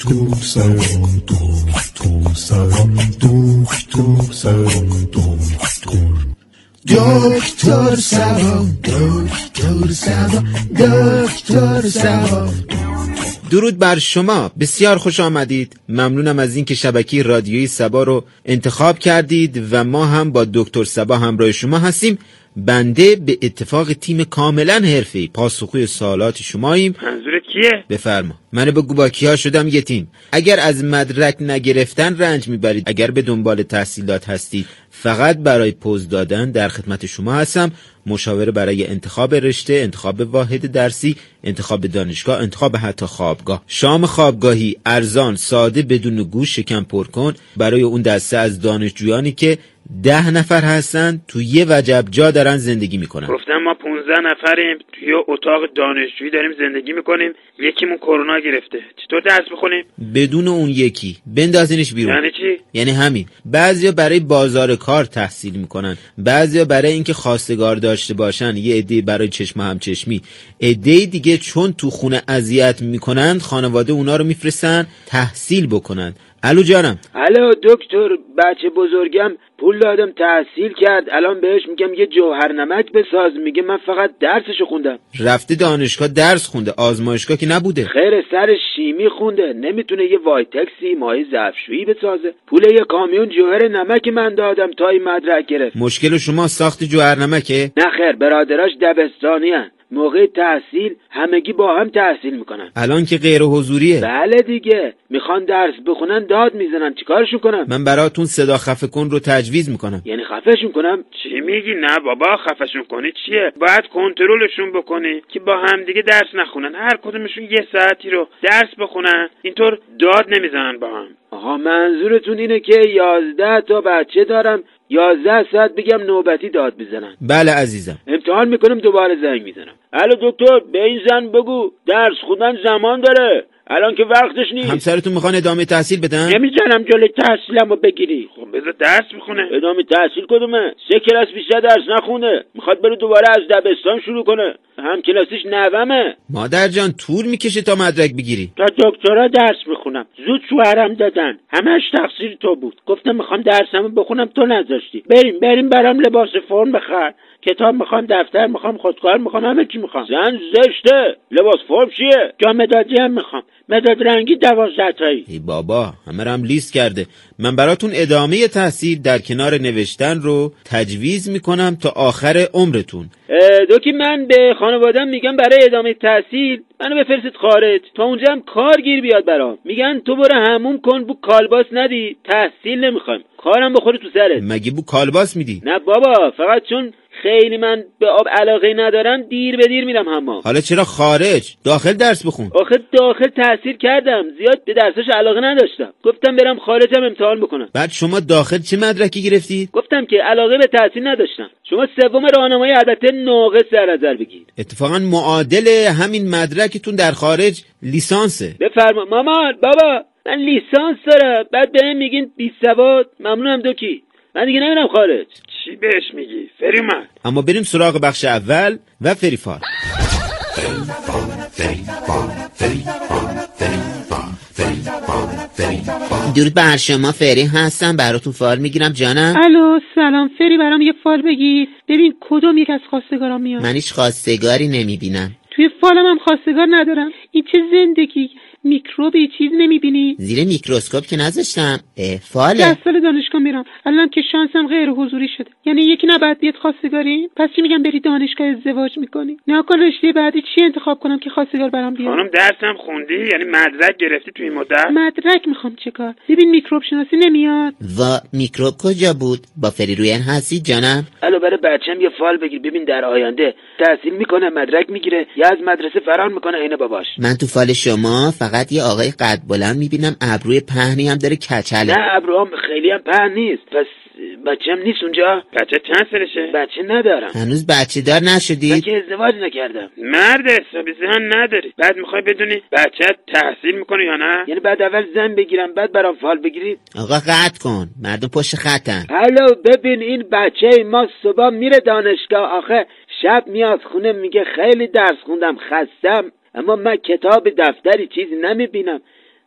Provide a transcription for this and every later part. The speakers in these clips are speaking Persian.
دکتر دکتر دکتر درود بر شما. بسیار خوش آمدید. ممنونم از اینکه شبکه رادیویی سبا رو انتخاب کردید و ما هم با دکتر سبا همراه شما هستیم. بنده به اتفاق تیم کاملا حرفه‌ای پاسخگوی سوالات شماییم. کیه؟ بفرما. من بگو با کیا شدم یه تیم اگر از مدرک نگرفتن رنج می‌برید اگر به دنبال تحصیلات هستید فقط برای پوز دادن در خدمت شما هستم. مشاوره برای انتخاب رشته انتخاب واحد درسی انتخاب دانشگاه انتخاب حتی خوابگاه. شام خوابگاهی ارزان ساده بدون گوش شکم پر کن. برای اون دسته از دانشجویانی که ده نفر هستن تو یه وجب جا دارن زندگی می‌کنن. گفتم 15 نفریم. توی اتاق دانشجویی داریم زندگی می‌کنیم. یکیمون کرونا گرفته. چطور درس بخونیم بدون اون یکی. بندازینش بیرون. یعنی چی؟ یعنی همین. بعضیا برای بازار کار تحصیل می‌کنن. بعضیا برای اینکه خواستگار داشته باشن. یه عده برای چشم هم چشمی. عده دیگه چون تو خونه اذیت می‌کنن خانواده اونا رو میفرستن تحصیل بکنن. الو جانم. الو دکتر بچه بزرگم پول دادم تحصیل کرد. الان بهش میگم یه جوهر نمک بساز. میگه من فقط درسشو خوندم. رفته دانشگاه درس خونده. آزمایشگاه که نبوده. خیر سر شیمی خونده. نمی‌تونه یه وایتکسی ماهی ظرفشویی بسازه. پول یه کامیون جوهر نمک من دادم تا این مدرک گرفت. مشکل شما ساخت جوهر نمکه نه خیر برادراش دبستانی هن. موقع تحصیل همگی با هم تحصیل می‌کنن. الان که غیر حضوریه. بله دیگه. می‌خوان درس بخونن داد می‌زنن. چیکارشون کنم؟ من براتون صدا خفه کن رو تجویز می‌کنم. یعنی خفهشون کنم؟ چی میگی؟ نه بابا خفشون کنی چیه؟ باید کنترلشون بکنی که با همدیگه درس نخونن. هر کدومشون یه ساعتی رو درس بخونن. اینطور داد نمی‌زنن با هم. آها منظورتون اینه که یازده تا بچه دارم یازده ساعت بگم نوبتی داد بزنن. بله عزیزم. امتحان می‌کنم دوباره زنگ می‌زنم. الو دکتر به این زن بگو درس خوندن زمان داره. الان که وقتش نیست. همسرتون می‌خوان ادامه تحصیل بدن؟ نمی‌زنم جلوی تحصیلمو بگیری. خب بذار درس بخونه ادامه تحصیل کدومه؟ سه کلاس بیشتر درس نخونه. می‌خواد بره دوباره از دبستان شروع کنه. هم کلاسیش نومه. مادر جان طول می‌کشه تا مدرک بگیری. تا دکترا درس می‌خونم زود شوهرم دادن. همش تقصیر تو بود. گفتم می‌خوام درسمو بخونم تو نذاشتی. بریم بریم برام لباس فرم بخر. کتاب می‌خوام دفتر می‌خوام خودکار می‌خوام همه چی می‌خوام. زن زشته. لباس فرم چیه؟ جا مدادی هم می‌خوام. مداد رنگی دوازده تایی. ای بابا همه هم لیست کرده. من براتون ادامه تحصیل در کنار نوشتن رو تجویز می‌کنم تا آخر عمرتون. دوکی من به خانوادم میگم برای ادامه تحصیل منو بفرستید خارج. تا اونجا هم کار گیر بیاد برام. میگن تو برو هموم کن بو کالباس ندی. تحصیل نمی‌خوایم. کارم بخوره تو سرت. مگه بو کالباس میدی؟ نه بابا فقط چون خیلی من به آب علاقه ندارم دیر به دیر میرم حمام. حالا چرا خارج؟ داخل درس بخون. آخه داخل تحصیل کردم زیاد به درسش علاقه نداشتم. گفتم برم خارجم امتحان بکنم. بعد شما داخل چه مدرکی گرفتید؟ گفتم که علاقه به تحصیل نداشتم. شما سوم راهنمایی البته ناقص در نظر بگیرید. اتفاقا معادل همین مدرکتون در خارج لیسانسه. بفرما مامان بابا من لیسانس دارم. بعد بهم میگین بی سواد ممنونم دوکی من دیگه نمیرم خارج. چی بهش میگی؟ فری اومد اما بریم سراغ بخش اول و فریفار درود بر شما فری هستم. براتون فال می‌گیرم. جانم. الو سلام. فری برام یه فال بگیر ببین کدوم یک از خواستگارام میاد؟ من هیچ خواستگاری نمی‌بینم. توی فالم هم خواستگار ندارم. این چه زندگی؟ میکروبی چیز نمی‌بینی. زیر میکروسکوپ که نذاشتم. اه، فاله ده سال دانشگاه میرم. الان که شانسم غیر حضوری شده. یعنی یکی نباید بیاد خواستگاری. پس چی میگم؟ بری دانشگاه ازدواج می‌کنی. نه کن رشته بعدی چی انتخاب کنم که خواستگار برام بیاد؟ خانم درسم خوندی؟ یعنی مدرک گرفتی تو این مدت؟ مدرک می‌خوام چیکار؟ ببین میکروب شناسی نمیاد. و میکروب کجا بود؟ با فری روین هستی جانم. الو برای بچم یه فال بگیر. ببین در آینده تحصیل می‌کنه مدرک می‌گیره. یا از مدرسه فرار می‌کنه. عین باباش. من تو فال شما فقط یه آقای قد بلند می‌بینم ابروی پهنی هم داره کچله نه ابروام خیلی هم پهن نیست. پس بچم نیست اونجا. بچه چند سالشه؟ بچه ندارم. هنوز بچه دار من نشدی که ازدواج نکردم. مرد حسابی ذهن نداری. بعد می‌خوای بدونی بچه تحصیل می‌کنه یا نه؟ یعنی بعد اول زن بگیرم بعد برام فال بگیرید آقا قطع کن. مردم پشت خطن. الو ببین این بچه ما صبح میره دانشگاه. آخه شب میاد خونه میگه خیلی درس خوندم خستم. اما من کتاب دفتری چیزی نمی‌بینم.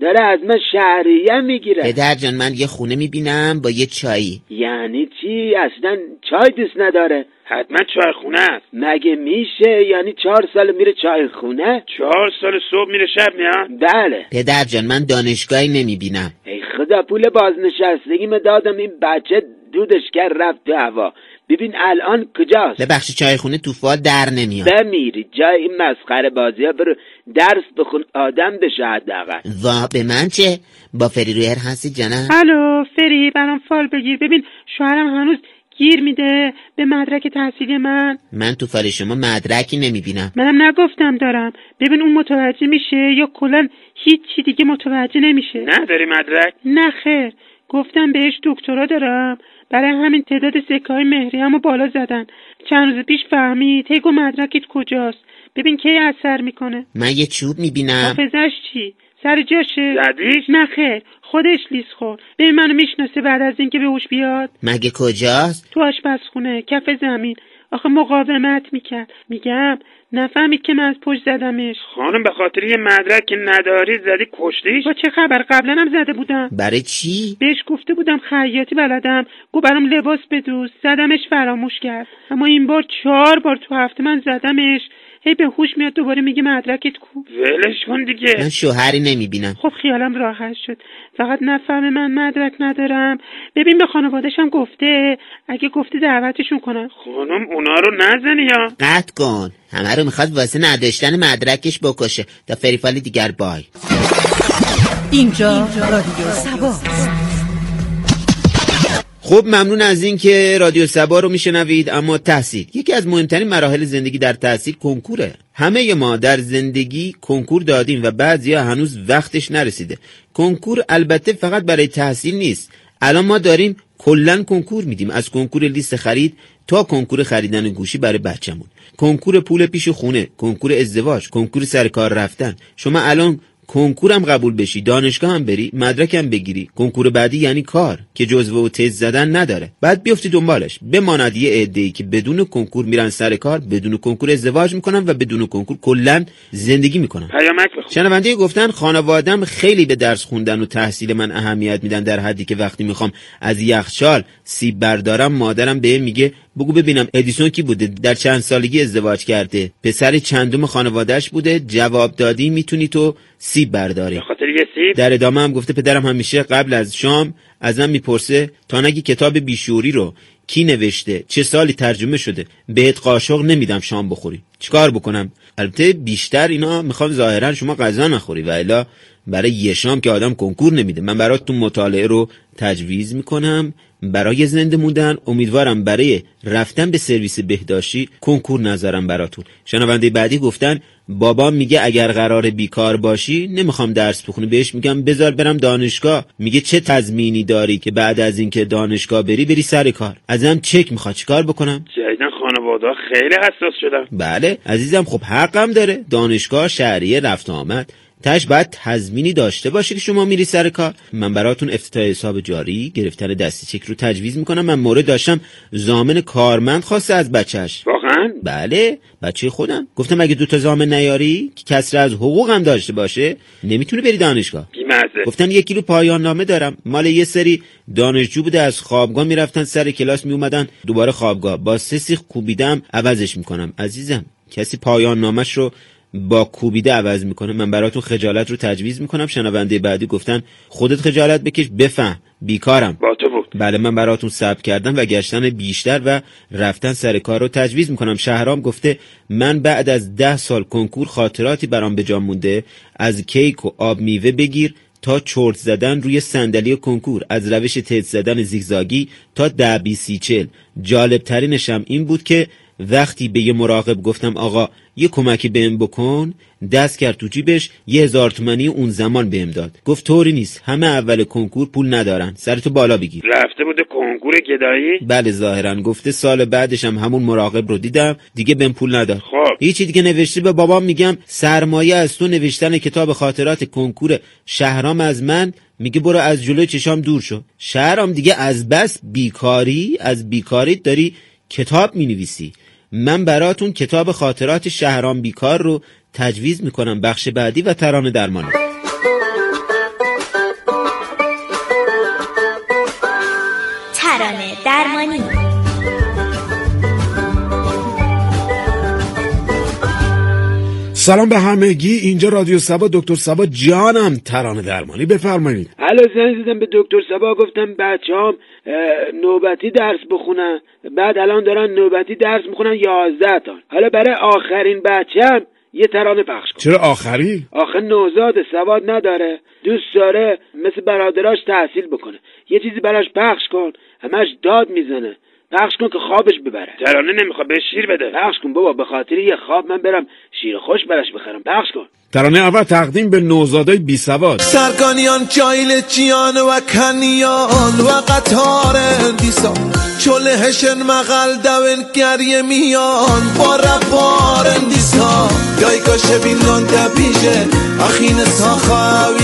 داره از من شهریه می‌گیره. پدر جان من یه خونه می‌بینم با یه چایی. یعنی چی؟ اصلا چای دوست نداره. حتما چای خونه است. مگه میشه؟ یعنی چهار سال میره چای خونه؟ چهار سال صبح میره شب میاد. بله. پدر جان من دانشگاهی نمی‌بینم. ای خدا پول بازنشستگی دادم. این بچه دودش کرد رفت تو هوا. ببین الان کجاست؟ ببخشی چای خونه تو فال در نمیاد. بمیری. جای این مسخره بازی ها برو درس بخون آدم بشه حداقل. وا به من چه؟ با فری رویر هستی جانم الو فری برام فال بگیر. ببین شوهرم هنوز گیر میده به مدرک تحصیلی من. من تو فال شما مدرکی نمی‌بینم. منم نگفتم دارم. ببین اون متوجه میشه یا کلا هیچی دیگه متوجه نمیشه. نداری مدرک؟ نه خیر. گفتم بهش دکترا دارم. برای همین تعداد سکه های مهری همو بالا زدن. چند روز پیش فهمید هیگو مدرکت کجاست. ببین کی اثر می‌کنه. من یه چوب می‌بینم. حافظش چی؟ سر جاشه زدیش؟ نه خیر. خودش لیز خور ببین منو می‌شناسه بعد از اینکه به هوش بیاد. مگه کجاست؟ تو آشپزخونه کف زمین. آخه مقاومت می‌کرد. میگم نفهمید که من از پشت زدمش. خانم به خاطر یه مدرک که نداری زدی کشتیش؟ با چه خبر؟ قبلا هم زده بودم. برای چی؟ بهش گفته بودم خیاطی بلدم. گو برام لباس بدوز. زدمش فراموش کرد. اما این بار چهار بار تو هفته من زدمش. هی به هوش میاد دوباره میگه مدرکت کو ولش کن دیگه. من شوهری نمی‌بینم. خب خیالم راحت شد. فقط نفهمه من مدرک ندارم. ببین به خانوادشم گفته اگه گفته دعوتشون کنن. خانم اونا رو نزنی یا؟ قطع کن. همه رو می‌خواد واسه نداشتن مدرکش بکشه. تا فریفال دیگر بای. اینجا رادیو سبا. خب ممنون از اینکه رادیو سبا رو میشنوید اما تحصیل یکی از مهمترین مراحل زندگی در تحصیل کنکوره. همه ما در زندگی کنکور دادیم و بعضیا هنوز وقتش نرسیده. کنکور البته فقط برای تحصیل نیست. الان ما داریم کلا کنکور میدیم. از کنکور لیست خرید تا کنکور خریدن گوشی برای بچه‌مون. کنکور پول پیش خونه کنکور ازدواج کنکور سر کار رفتن. شما الان کنکورم قبول بشی دانشگاه هم بری مدرکم بگیری. کنکور بعدی یعنی کار که جزوه و تز زدن نداره. بعد بیفتی دنبالش. بماند یه عده که بدون کنکور میرن سر کار بدون کنکور ازدواج می‌کنن و بدون کنکور کلا زندگی می‌کنن. پیامک شنونده گفتن خانوادم خیلی به درس خوندن و تحصیل من اهمیت میدن در حدی که وقتی می‌خوام از یخچال سیب بردارم مادرم به میگه بگو ببینم ادیسون کی بوده؟ در چند سالگی ازدواج کرده. پسر چندم خانوادهش بوده؟ جواب دادی می‌تونی تو سیب برداری. خاطر یه سیب؟ در ادامه هم گفته پدرم همیشه قبل از شام ازم می‌پرسه تا نگی کتاب بیشوری رو کی نوشته؟ چه سالی ترجمه شده؟ بهت قاشق نمیدم شام بخوری. چیکار بکنم؟ البته بیشتر اینا می‌خوام ظاهرا شما غذا نخوری و الا برای یه شام که آدم کنکور نمیده. من براتون مطالعه رو تجویز می‌کنم. برای زنده موندن امیدوارم برای رفتن به سرویس بهداشتی کنکور نذارم براتون. شنونده بعدی گفتن بابام میگه اگر قرار بیکار باشی نمی‌خوام درس بخونی. بهش میگم بذار برم دانشگاه. میگه چه تضمینی داری که بعد از اینکه دانشگاه بری بری سر کار؟ ازم چک می‌خواد. چیکار بکنم؟ جدیدن خانواده خیلی حساس شدن. بله عزیزم خب حقم داره. دانشگاه شهریه رفت آمد. تش باید تضمینی داشته باشه که شما میری سر کار. من براتون افتتاح حساب جاری گرفتن دستی چک رو تجویز می‌کنم. من مورد داشتم زامن کارمند خواسته از بچهش واقعا؟ بله بچه خودم. گفتم اگه دوتا زامن نیاری که کسر از حقوقم داشته باشه نمی‌تونه بری دانشگاه. بیمزه. گفتم یک کیلو پایان نامه دارم. مال یه سری دانشجو بوده از خوابگاه می‌رفتن سر کلاس میومدن دوباره خوابگاه. با سه سیخ کوبیدم عوضش می‌کنم. عزیزم کسی پایان نامش رو با کوبیده عوض می‌کنه. من براتون خجالت رو تجویز می‌کنم. شنونده بعدی گفتن خودت خجالت بکش بفهم بیکارم. با تو بود. بله من براتون ثبت کردم و گشتن بیشتر و رفتن سر کار رو تجویز می‌کنم. شهرام گفته من بعد از ده سال کنکور خاطراتی برام به جا مونده. از کیک و آب میوه بگیر تا چرت زدن روی صندلی کنکور. از روش تیت زدن زیگزاگی تا ده بی سی چل جالب ترینشم این بود که وقتی به یه مراقب گفتم آقا یه کمکی بهم بکن. دست کرد تو جیبش یه هزار تومنی اون زمان بهم داد. گفت طوری نیست همه اول کنکور پول ندارن. سرتو بالا بگیر. رفته بوده کنکور گدایی؟ بله ظاهرا. گفته سال بعدش هم همون مراقب رو دیدم. دیگه بهم پول نداد. خب. هیچی دیگه نوشته به بابام میگم. سرمایه از تو نوشتن کتاب خاطرات کنکور شهرام از من. میگه برو از جلوی چشام دور شو. شهرام دیگه از بس بیکاری از بیکاری داری کتاب می‌نویسی. من براتون کتاب خاطرات شهرام بیکار رو تجویز می‌کنم. بخش بعدی و ترانه درمانه ترانه درمانی. سلام به همه گی اینجا رادیو سبا دکتر سبا جانم. ترانه درمانی. بفرمایید. الو زنگ زدم به دکتر سبا. گفتم بچه‌ام نوبتی درس بخونن. بعد الان دارن نوبتی درس می‌خونن یازده تا حالا برای آخرین بچه هم یه ترانه پخش کن. چرا آخری؟ آخه نوزاد سواد نداره. دوست داره مثل برادراش تحصیل بکنه. یه چیزی براش پخش کن. همش داد می‌زنه. پخش کن که خوابش ببره. ترانه نمی‌خواد به شیر بده. پخش کن بابا به خاطر یه خواب من برم شیر خوش براش بخرم. پخش کن. ترانه اول تقدیم به نوزادای بی سواد. سرگانیان جایل چیان و کنیان و قطار دیسا چله هشن مغل دون گریه میان. با رپار دیسا یای گاشه بینان دبیشه اخین ساخاویشه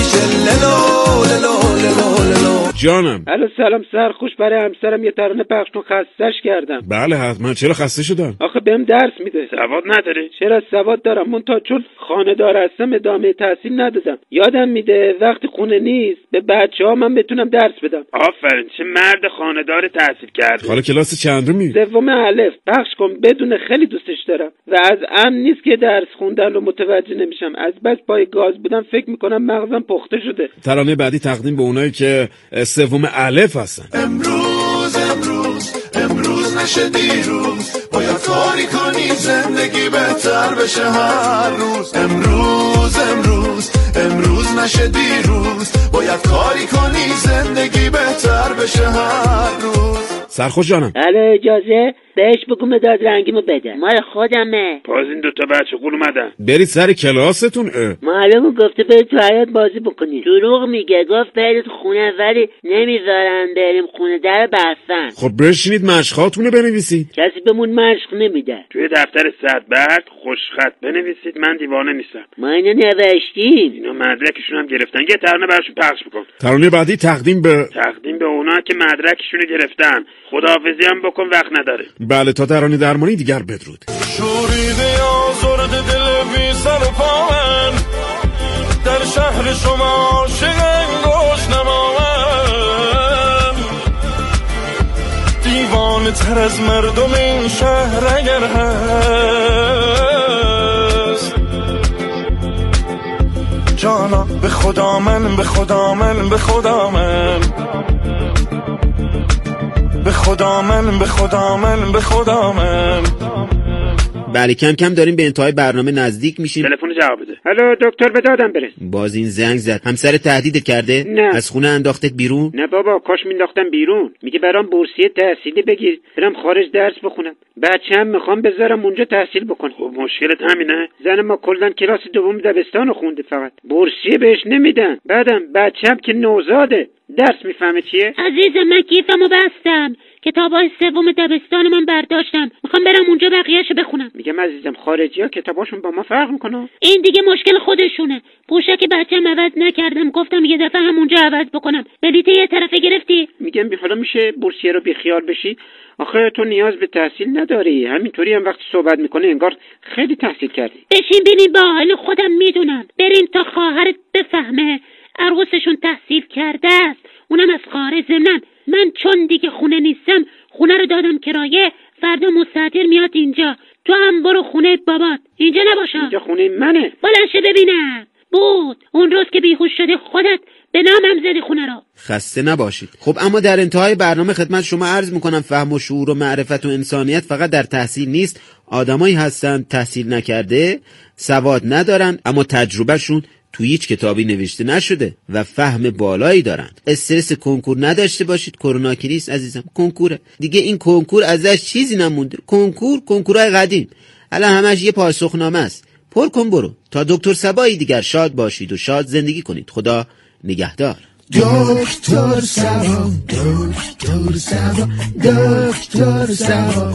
جانم. الو سلام سرخوش برای همسرم یه ترانه پخش کن خستش کردم. بله حتما. چرا خسته شدن؟ آخه بهم درس میده. سواد نداری چرا سواد دارم؟ من تا چون خانه دار هستم ادامه تحصیل ندادم. یادم میده وقتی خونه نیست به بچه ها من بتونم درس بدم. آفرین چه مرد خاندار تحصیل کرده. حالا کلاس چندمی سوم الف. پخش کن بدون خیلی دوستش دارم. و از امن نیست که درس خوندن رو متوجه نمیشم. از بس پای گاز بودم فکر می‌کنم مغزم پخته شده. ترانه بعدی تقدیم به اونایی که سوم الف هستن. امروز امروز امروز نشه دیروز. باید کاری کنی زندگی بهتر بشه هر روز. امروز امروز امروز نشه دیروز. باید کاری کنی زندگی بهتر بشه هر روز. سرخوش جانم. الو اجازه؟ بهش بگو مداد رنگیمو بده. مال خودمه. باز این دوتا بچه قول اومدن. برید سر کلاستون اه. معلمو گفته برید تو حیات بازی بکنید. دروغ میگه. گفت برید خونه ولی نمی‌ذارن بریم خونه. در بستن. خب بشینید مشقاتونو بنویسید. کسی بهمون مشق نمیده. توی دفتر صد بعد خوشخط بنویسید. من دیوانه نیستم. ما اینو نوشتیم. اینا مدرکشون هم گرفتن. یه ترانه براشون پخش بکن. ترانه بعدی تقدیم به تقدیم به اونا که مدرکشون گرفتن. خداحافظی هم بکن وقت نداره. بله تا ترانه درمانی دیگر بدرود. شوریده آزرد دل بی سر و پا من. در شهر شما عاشق گشنما من دیوانه تر از مردم این شهر اگر هست. جانا به خدا من به خدا من به خدا من. به خدا من به خدا من به خدا من. بله کم کم داریم به انتهای برنامه نزدیک میشیم. تلفن جواب بده. الو دکتر به دادم برس باز این زنگ زد. همسر تهدیدت کرده؟ نه. از خونه انداختت بیرون؟ نه بابا کاش مینداختم بیرون. میگه برام بورسیه تحصیلی بگیر. برم خارج درس بخونم. بچه هم می‌خوام بذارم اونجا تحصیل بکنه خب مشکلت همینه. زن ما کلا کلاس دوم دبستان خونده فقط. بورسیه بهش نمیدن. بعدم بچه هم که نوزاده. درس می‌فهمه چیه؟ عزیزم من کیفمو بستم. کتابای سوم دبستان من برداشتم. می‌خوام برم اونجا بقیهشو بخونم. میگم عزیزم خارجی ها کتاباشون با ما فرق می‌کنه. این دیگه مشکل خودشونه. پوشک بچم عوض نکردم. گفتم یه دفعه همونجا عوض بکنم. بلیت یه طرفه گرفتی؟ میگم حالا میشه بورسیه رو بیخیال بشی؟ آخه تو نیاز به تحصیل نداری. همینطوری هم وقتی صحبت می‌کنه انگار خیلی تحصیل کردی. بشین ببین با حال خودم می‌دونم. بریم تا خواهرت بفهمه. عروسشون تحصیل کرده است. اونم از خارج ضمناً من چون دیگه خونه نیستم خونه رو دادم کرایه فردا مستطیر میاد اینجا. تو هم برو خونه بابات اینجا نباشم اینجا خونه منه. بلنشه ببینم. بود. اون روز که بیهوش شدی خودت به نامم زدی خونه رو. خسته نباشید. خب اما در انتهای برنامه خدمت شما عرض می‌کنم فهم و شعور و معرفت و انسانیت فقط در تحصیل نیست. آدمایی هستن تحصیل نکرده سواد ندارن اما تجربهشون تو هیچ کتابی نوشته نشده و فهم بالایی دارن استرس کنکور نداشته باشید. کرونا که نیست عزیزم کنکوره. دیگه این کنکور ازش چیزی نمونده. کنکور کنکورای قدیم. الان همش یه پاسخنامه است. پر کن برو. تا دکتر سبایی دیگر شاد باشید و شاد زندگی کنید. خدا نگهدار. دکتر سبا دکتر سبا دکتر سبا.